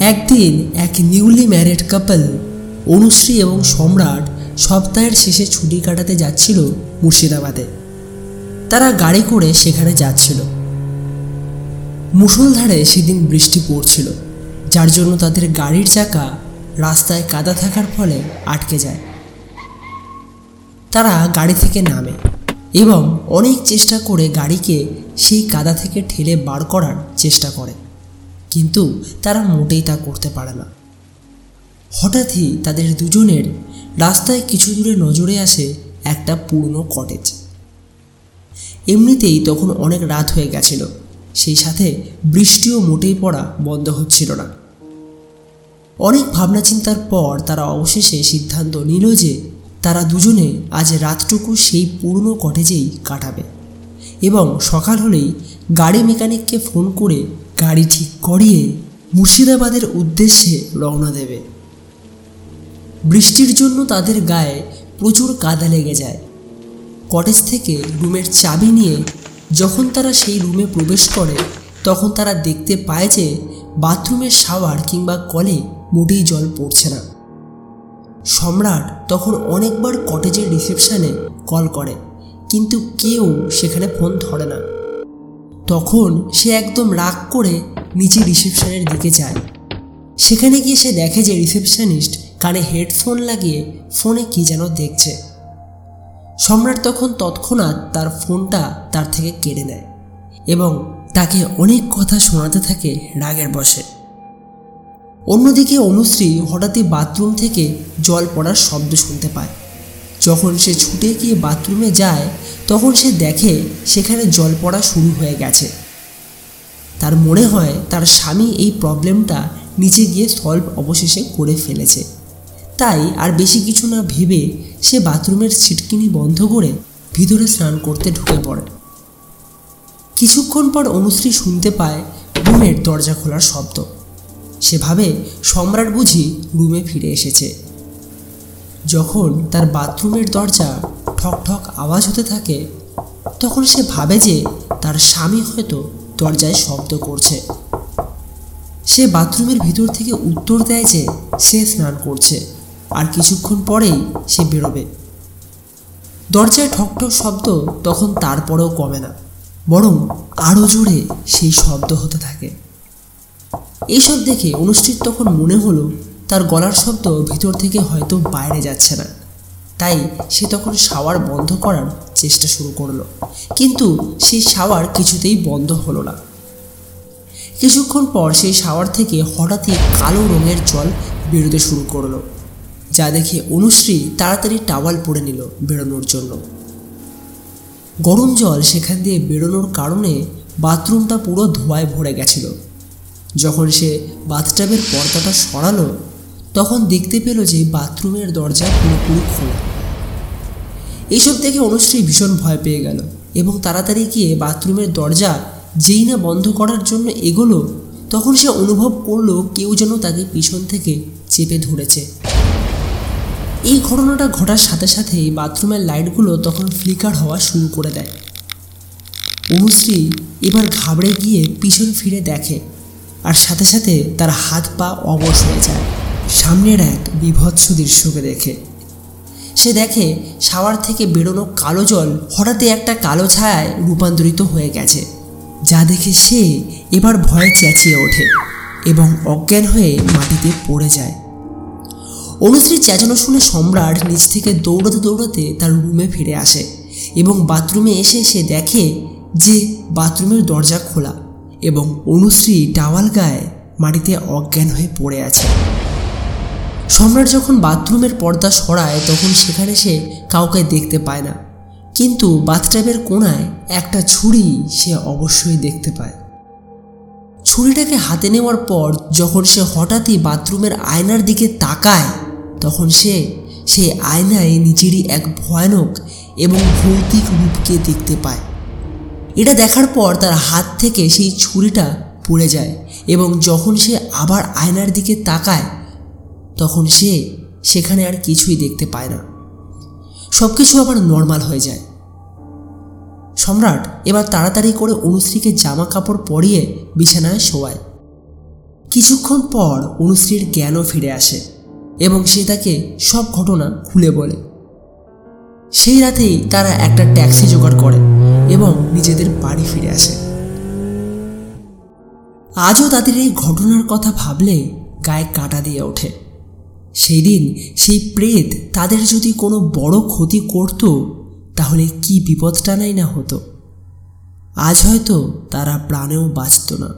একদিন এক newly married কাপল, অনুশ্রী এবং সম্রাট সপ্তাহের শেষে ছুটি কাটাতে যাচ্ছিল মুর্শিদাবাদে। তারা গাড়ি করে সেখানে যাচ্ছিল। মুষলধারে সেদিন বৃষ্টি পড়ছিল, যার জন্য তাদের গাড়ির চাকা রাস্তায় কাদা থাকার ফলে আটকে যায়। তারা গাড়ি থেকে নামে এবং অনেক চেষ্টা করে গাড়িকে সেই কাদা থেকে ঠেলে বার করার চেষ্টা করে। কিন্তু তারা মোটেই তা করতে পারে না। হঠাৎই তাদের দুজনের রাস্তায় কিছু দূরে নজরে আসে একটা পুরনো কটেজ এমনিতেই তখন অনেক রাত হয়ে গেছিল, সেই সাথে বৃষ্টিও মোটেই পড়া বন্ধ হচ্ছিল না। অনেক ভাবনা চিন্তার পর তারা অবশেষে সিদ্ধান্ত নিল যে তারা দুজনে আজ রাতটুকু সেই পুরনো কটেজেই কাটাবে এবং সকাল হলেই গাড়ি মেকানিককে ফোন করে গাড়ি ঠিক করিয়ে মুর্শিদাবাদের উদ্দেশ্যে রওনা দেবে। বৃষ্টির জন্য তাদের গায়ে প্রচুর কাদা লেগে যায়। কটেজ থেকে রুমের চাবি নিয়ে যখন তারা সেই রুমে প্রবেশ করে, তখন তারা দেখতে পায় যে বাথরুমের শাওয়ার কিংবা কলে মোটেই জল পড়ছে না। সম্রাট তখন অনেকবার কটেজের রিসেপশানে কল করে, কিন্তু কেউ সেখানে ফোন ধরে না। তখন সে একদম রাগ করে নিচে রিসেপশনের দিকে যায়। সেখানে গিয়ে সে দেখে যে রিসেপশনিস্ট কানে হেডফোন লাগিয়ে ফোনে কি যেন দেখছে। সম্রাট তখন তৎক্ষণাৎ তার ফোনটা তার থেকে কেড়ে নেয় এবং তাকে অনেক কথা শোনাতে থাকে রাগের বসে অন্যদিকে অনুশ্রী হঠাৎই বাথরুম থেকে জল পড়ার শব্দ শুনতে পায়। যখন সে ছুটে গিয়ে বাথরুমে যায়, তখন সে দেখে সেখানে জল পড়া শুরু হয়ে গেছে। তার মনে হয় তার স্বামী এই প্রবলেমটা নিচে গিয়ে সলভ অবশেষে করে ফেলেছে। তাই আর বেশি কিছু না ভেবে সে বাথরুমের ছিটকিনি বন্ধ করে ভিতরে স্নান করতে ঢুকে পড়ে। কিছুক্ষণ পর অনুশ্রী শুনতে পায় রুমের দরজা খোলার শব্দ। সে ভাবে সম্রাট বুঝি রুমে ফিরে এসেছে। যখন তার বাথরুমের দরজা ঠক ঠক আওয়াজ হতে থাকে, তখন সে ভাবে যে তার স্বামী হয়তো দরজায় শব্দ করছে। সে বাথরুমের ভিতর থেকে উত্তর দেয় যে সে স্নান করছে আর কিছুক্ষণ পরেই সে বেরোবে। দরজায় ঠকঠক শব্দ তখন তারপরেও কমে না, বরং আরও জোরে সেই শব্দ হতে থাকে। এইসব দেখে অনুষ্ঠিত তখন মনে হলো তার গলার শব্দ ভিতর থেকে হয়তো বাইরে যাচ্ছে না। তাই সে তখন শাওয়ার বন্ধ করার চেষ্টা শুরু করল। কিন্তু সেই শাওয়ার কিছুতেই বন্ধ হলো না। কিছুক্ষণ পর সেই শাওয়ার থেকে হঠাৎই কালো রঙের জল বেরোতে শুরু করল, যা দেখে অনুশ্রী তাড়াতাড়ি টাওয়াল পরে নিল বেরোনোর জন্য। গরম জল সেখান দিয়ে বেরোনোর কারণে বাথরুমটা পুরো ধোঁয়ায় ভরে গেছিল। যখন সে বাথটাবের পর্দাটা সরালো তখন দেখতে পেল যে বাথরুমের দরজা পুরোপুরি খোলা। এইসব দেখে অনুশ্রী ভীষণ ভয় পেয়ে গেল এবং তাড়াতাড়ি গিয়ে বাথরুমের দরজা যেই না বন্ধ করার জন্য এগোলো, তখন সে অনুভব করল কেউ যেন তাকে পিছন থেকে চেপে ধরেছে। এই ঘটনাটা ঘটার সাথে সাথেই বাথরুমের লাইটগুলো তখন ফ্লিকার হওয়া শুরু করে দেয়। অনুশ্রী এবার ঘাবড়ে গিয়ে পিছন ফিরে দেখে, আর সাথে সাথে তার হাত পা অবশ হয়ে যায়। সামনের এক বিভৎস দৃশ্যকে দেখে। সে দেখে শাওয়ার থেকে বেরোনো কালো জল হঠাৎই একটা কালো ছায়ায় রূপান্তরিত হয়ে গেছে, যা দেখে সে এবার ভয়ে চেঁচিয়ে ওঠে এবং অজ্ঞান হয়ে মাটিতে পড়ে যায়। অনুশ্রী চেঁচানো শুনে সম্রাট নিচ থেকে দৌড়াতে দৌড়াতে তার রুমে ফিরে আসে এবং বাথরুমে এসে সে দেখে যে বাথরুমের দরজা খোলা এবং অনুশ্রী টাওয়াল গায়ে মাটিতে অজ্ঞান হয়ে পড়ে আছে। সম্রাট যখন বাথরুমের পর্দা সরায়, তখন সেখানে সে কাউকে দেখতে পায় না। কিন্তু বাথটাবের কোনায় একটা ছুরি সে অবশ্যই দেখতে পায়। ছুরিটাকে হাতে নেওয়ার পর যখন সে হঠাৎই বাথরুমের আয়নার দিকে তাকায়, তখন সে সেই আয়নায় নিজেরই এক ভয়ানক এবং ভৌতিক রূপকে দেখতে পায়। এটা দেখার পর তার হাত থেকে সেই ছুরিটা পড়ে যায় এবং যখন সে আবার আয়নার দিকে তাকায় তখন সে সেখানে আর কিছুই দেখতে পায় না। সব কিছু আবার নর্মাল হয়ে যায়। সম্রাট এবার তাড়াতাড়ি করে অনুশ্রীকে জামা কাপড় পরিয়ে বিছানায় শোয়ায়। কিছুক্ষণ পর অনুশ্রীর জ্ঞানও ফিরে আসে এবং সে তাকে সব ঘটনা খুলে বলে। সেই রাতেই তারা একটা ট্যাক্সি জোগাড় করে এবং নিজেদের বাড়ি ফিরে আসে। আজও তাদের এই ঘটনার কথা ভাবলে গায়ে কাটা দিয়ে ওঠে। সেই দিন সেই প্রেত তাদের যদি কোনো বড় ক্ষতি করত, তাহলে কি বিপদটা নাই না হতো? আজ হয়তো তারা প্রাণেও বাঁচত না।